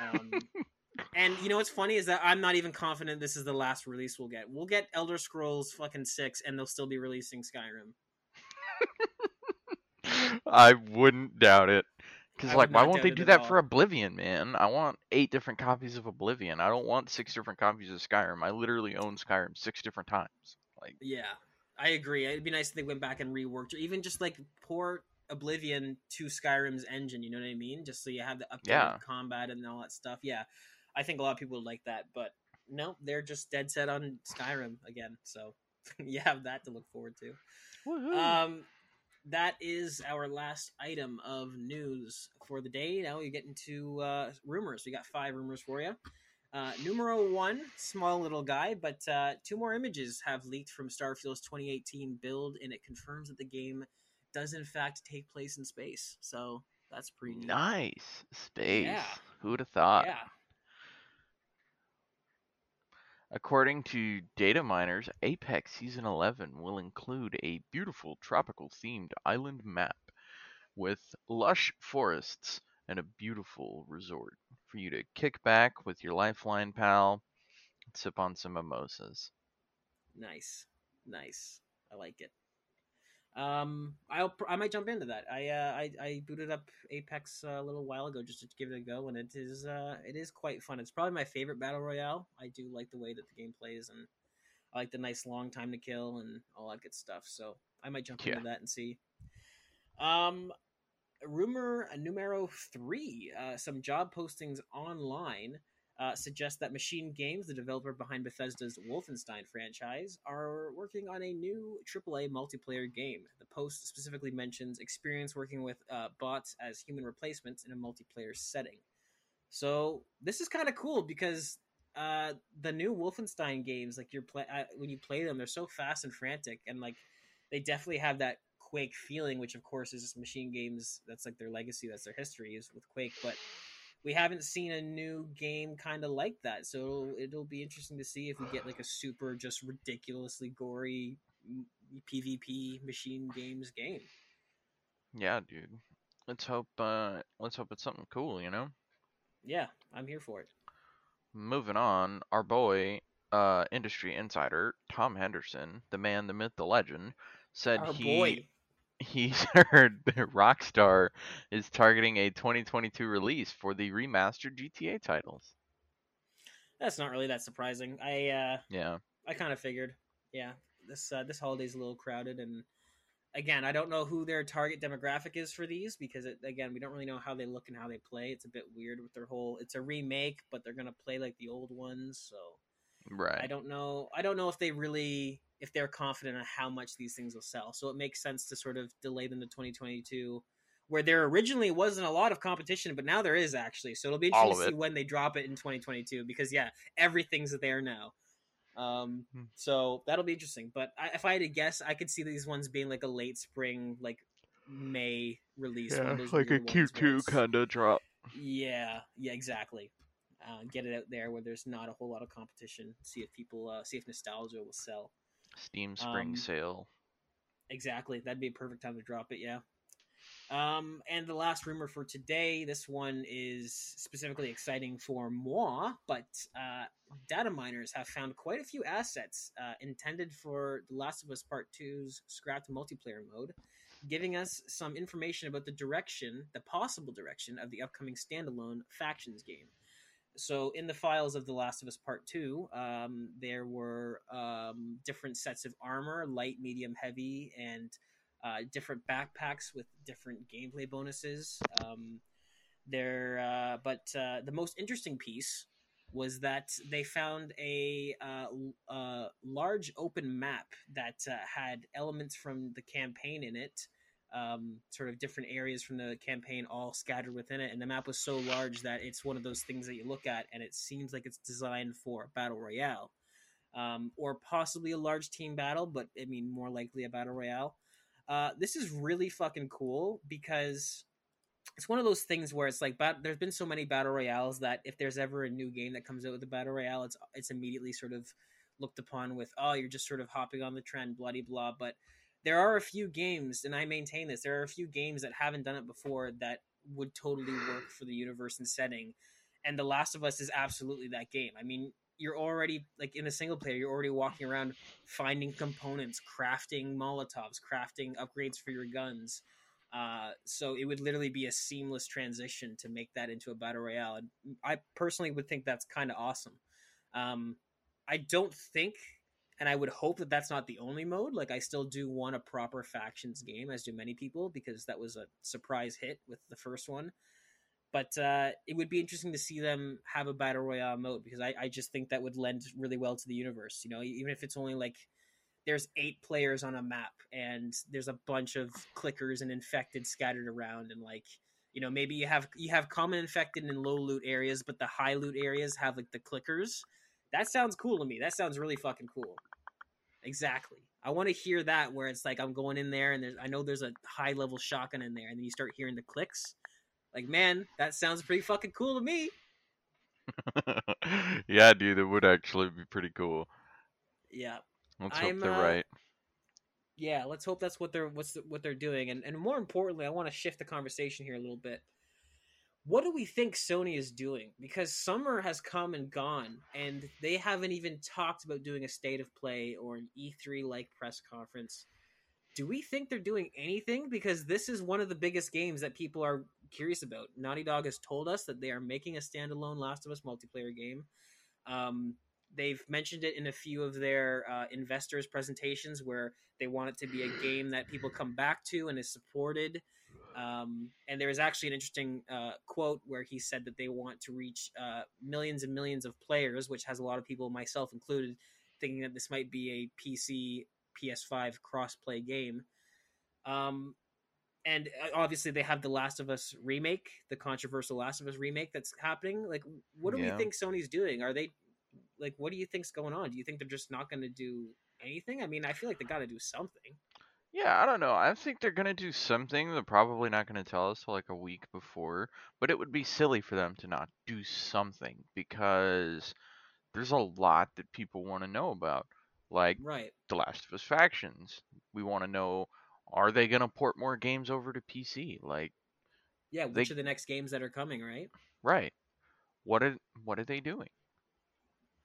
Um, *laughs* And you know what's funny is that I'm not even confident this is the last release we'll get. We'll get Elder Scrolls fucking six, and they'll still be releasing Skyrim. *laughs* I wouldn't doubt it. Because like, why won't they do that all. for Oblivion, man? I want eight different copies of Oblivion. I don't want six different copies of Skyrim. I literally own Skyrim six different times. Like, Yeah, I agree. It'd be nice if they went back and reworked, or even just like port Oblivion to Skyrim's engine. You know what I mean? Just so you have the updated Yeah. combat and all that stuff. Yeah, I think a lot of people would like that, but no, they're just dead set on Skyrim again. So *laughs* you have that to look forward to. woohoo. Um, that is our last item of news for the day. Now we get into uh, rumors. We got five rumors for you. Uh, numero one, small little guy, but uh, two more images have leaked from Starfield's 2018 build, and it confirms that the game does in fact take place in space. So that's pretty neat. nice space. Yeah. Who would have thought? Yeah, According to data miners, Apex Season 11 will include a beautiful tropical themed island map with lush forests and a beautiful resort for you to kick back with your lifeline pal and sip on some mimosas. nice, nice. I like it. Um, I'll I might jump into that. I uh, I, I booted up Apex uh, a little while ago just to give it a go, and it is uh, it is quite fun. It's probably my favorite battle royale. I do like the way that the game plays, and I like the nice long time to kill and all that good stuff. So I might jump Yeah. into that and see. Um, rumor numero three: uh, some job postings online uh, suggest that Machine Games, the developer behind Bethesda's Wolfenstein franchise, are working on a new AAA multiplayer game. The post specifically mentions experience working with uh, bots as human replacements in a multiplayer setting. So this is kind of cool because uh, the new Wolfenstein games, like you're play uh, when you play them, they're so fast and frantic, and like they definitely have that Quake feeling, which of course is just Machine Games. That's like their legacy. That's their history is with Quake, but we haven't seen a new game kind of like that so it'll be interesting to see if we get like a super just ridiculously gory pvp machine games game Yeah, dude. Let's hope uh let's hope it's something cool, you know? yeah i'm here for it Moving on, our boy uh industry insider Tom Henderson, the man, the myth, the legend, said our he boy he's *laughs* heard that Rockstar is targeting a 2022 release for the remastered GTA titles. that's not really that surprising i uh Yeah. i kind of figured yeah this uh this holiday's a little crowded and again i don't know who their target demographic is for these because it, again we don't really know how they look and how they play it's a bit weird with their whole it's a remake but they're gonna play like the old ones so Right. I don't know. I don't know if they really, if they're confident on how much these things will sell. So it makes sense to sort of delay them to 2022, where there originally wasn't a lot of competition, but now there is actually. So it'll be interesting of to see when they drop it in 2022, because yeah, everything's there now. Um, Hmm. so that'll be interesting. But I, if I had to guess, I could see these ones being like a late spring, like May release. one of those weird ones where it's- kind of drop. yeah, yeah, exactly. Uh, get it out there where there's not a whole lot of competition. See if people, uh, see if nostalgia will sell. Steam Spring Um, Sale. Exactly, that'd be a perfect time to drop it. Yeah. Um, and the last rumor for today, this one is specifically exciting for moi, but uh, data miners have found quite a few assets uh, intended for The Last of Us Part 2's scrapped multiplayer mode, giving us some information about the direction, the possible direction of the upcoming standalone Factions game. So, in the files of The Last of Us Part 2, um, there were um, different sets of armor light, medium, heavy, and uh, different backpacks with different gameplay bonuses. Um, there, uh, but uh, the most interesting piece was that they found a uh, uh, large open map that uh, had elements from the campaign in it, um, sort of different areas from the campaign all scattered within it. And the map was so large that it's one of those things that you look at and it seems like it's designed for battle royale. Um, or possibly a large team battle, but I mean, more likely a battle royale. Uh, this is really fucking cool because it's one of those things where it's like bat- there's been so many battle royales that if there's ever a new game that comes out with a battle royale, it's it's immediately sort of looked upon with oh you're just sort of hopping on the trend, bloody blah. But there are a few games, and I maintain this. There are a few games that haven't done it before that would totally work for the universe and setting. and The Last of Us is absolutely that game. I mean, you're already like in a single player, you're already walking around finding components, crafting Molotovs, crafting upgrades for your guns. Uh, so it would literally be a seamless transition to make that into a battle royale. And I personally would think that's kind of awesome. Um, I don't think, and I would hope that that's not the only mode. Like I still do want a proper factions game, as do many people, because that was a surprise hit with the first one. But uh, it would be interesting to see them have a battle royale mode because I, I just think that would lend really well to the universe. You know, even if it's only like there's eight players on a map and there's a bunch of clickers and infected scattered around and like you know maybe you have you have common infected in low loot areas but the high loot areas have like the clickers that sounds cool to me. That sounds really fucking cool. Exactly. I want to hear that where it's like i'm going in there and there's i know there's a high level shotgun in there and then you start hearing the clicks. Like man that sounds pretty fucking cool to me. *laughs* Yeah, dude, it would actually be pretty cool. yeah. Let's hope I'm, they're uh, right. yeah let's hope that's what they're what's what they're doing. And and more importantly i want to shift the conversation here a little bit what do we think sony is doing? Because summer has come and gone and they haven't even talked about doing a state of play or an e3 like press conference. Do we think they're doing anything? Because this is one of the biggest games that people are curious about. Naughty dog has told us that they are making a standalone last of us multiplayer game. Um, they've mentioned it in a few of their uh, investors presentations where they want it to be a game that people come back to and is supported um, and there was actually an interesting uh, quote where he said that they want to reach uh, millions and millions of players which has a lot of people myself included thinking that this might be a pc ps5 cross-play game. Um, and uh, obviously they have the last of us remake the controversial last of us remake that's happening. Like what do Yeah. we think sony's doing? Are they like what do you think's going on? Do you think they're just not going to do anything? I mean i feel like they got to do something Yeah, I don't know. I think they're gonna do something. They're probably not gonna tell us till like a week before, but it would be silly for them to not do something because there's a lot that people want to know about, like right The Last of Us factions. We want to know are they gonna port more games over to PC? Like, yeah They- which are the next games that are coming right right? What are what are they doing?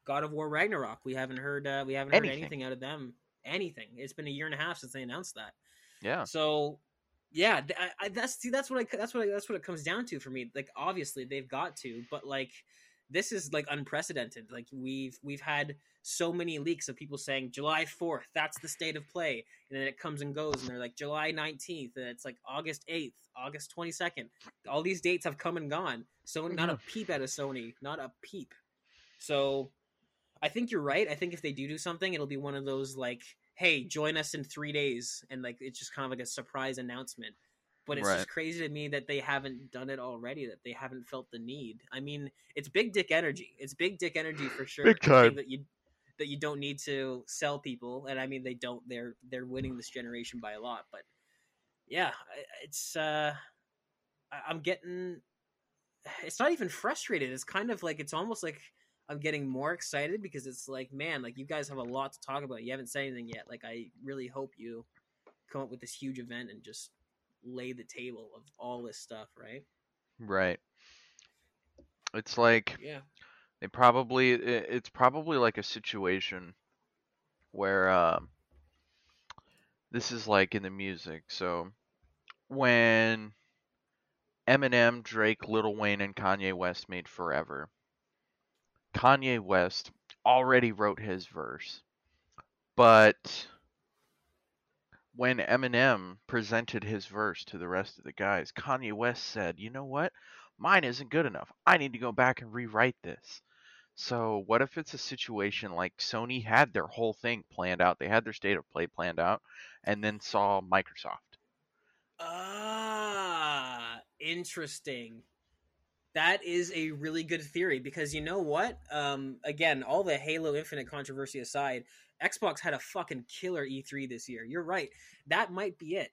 god of war ragnarok we haven't heard uh, we haven't heard Anything. anything out of them anything it's been a year and a half since they announced that Yeah, So, yeah, I, I, that's see, that's what I that's what I, that's what it comes down to for me. Like, obviously they've got to, but like, this is like unprecedented. Like we've we've had so many leaks of people saying July fourth, that's the state of play, and then it comes and goes, and they're like July nineteenth, and it's like August eighth, August twenty second. All these dates have come and gone. So not a peep out of Sony, not a peep. So, I think you're right. I think if they do do something, it'll be one of those like hey, join us in three days, and like it's just kind of like a surprise announcement. But it's Right. just crazy to me that they haven't done it already. That they haven't felt the need. I mean, it's big dick energy. It's big dick energy for sure. Big time. That you that you don't need to sell people, and I mean they don't. They're they're winning this generation by a lot. But yeah, it's uh, I'm getting. *sighs* It's not even frustrated. It's kind of like it's almost like I'm getting more excited because it's like, man, like you guys have a lot to talk about. You haven't said anything yet. Like I really hope you come up with this huge event and just lay the table of all this stuff, right? right. It's like Yeah. they probably it's probably like a situation where um this is like in the music so when Eminem, Drake, Lil Wayne and Kanye West made Forever Kanye West already wrote his verse but when Eminem presented his verse to the rest of the guys Kanye West said you know what mine isn't good enough I need to go back and rewrite this so what if it's a situation like Sony had their whole thing planned out, they had their state of play planned out, and then saw Microsoft. Ah, interesting. That is a really good theory because you know what? Um, again, all the Halo Infinite controversy aside, Xbox had a fucking killer E3 this year. You're right. That might be it.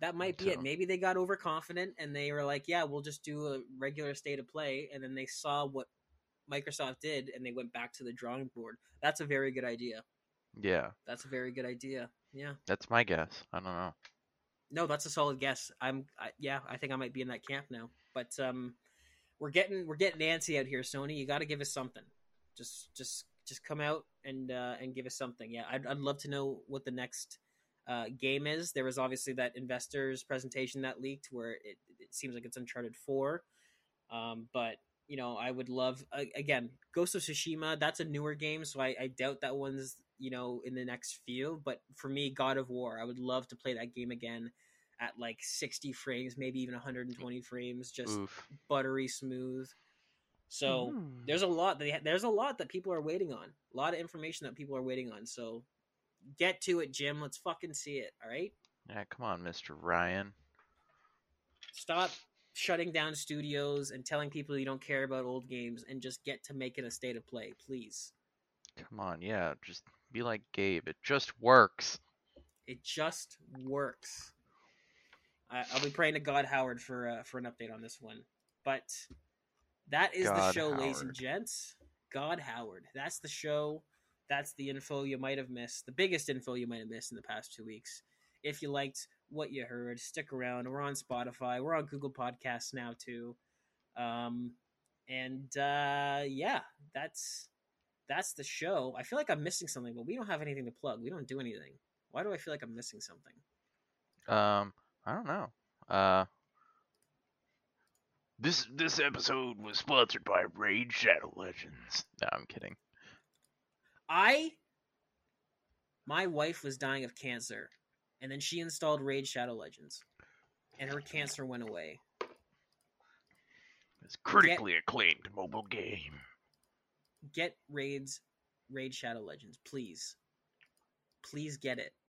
That might be it. Maybe they got overconfident and they were like, "Yeah, we'll just do a regular state of play," and then they saw what Microsoft did and they went back to the drawing board. That's a very good idea. Yeah, That's a very good idea. Yeah. that's my guess. I don't know. No, that's a solid guess. I'm I, yeah, I think I might be in that camp now. But um we're getting we're getting Nancy out here, Sony. You got to give us something. Just just just come out and uh, and give us something. Yeah, I'd I'd love to know what the next uh, game is. There was obviously that investors presentation that leaked where it, it seems like it's Uncharted Four, um, but you know I would love uh, again Ghost of Tsushima. That's a newer game, so I, I doubt that one's you know in the next few. But for me, God of War, I would love to play that game again at like 60 frames, maybe even 120 frames, just Oof. buttery smooth. So Mm. there's a lot that there's a lot that people are waiting on. A lot of information that people are waiting on. So get to it, Jim. Let's fucking see it. All right. Yeah, come on, Mr. Ryan. Stop shutting down studios and telling people you don't care about old games and just get to make it a state of play, please. Come on, yeah, just be like Gabe. It just works. It just works. I, I'll be praying to God Howard for uh, for an update on this one. But that is the God show, ladies and gents. God Howard. That's the show. That's the info you might have missed. The biggest info you might have missed in the past two weeks. If you liked what you heard, stick around. We're on Spotify. We're on Google Podcasts now too. Um, and uh, yeah, that's that's the show. I feel like I'm missing something, but we don't have anything to plug. We don't do anything. Why do I feel like I'm missing something? Um, I don't know. Uh, this this episode was sponsored by Raid Shadow Legends. No, I'm kidding. I my wife was dying of cancer, and then she installed Raid Shadow Legends, and her cancer went away. It's critically acclaimed mobile game. Get Raids Raid Shadow Legends, please. Please get it.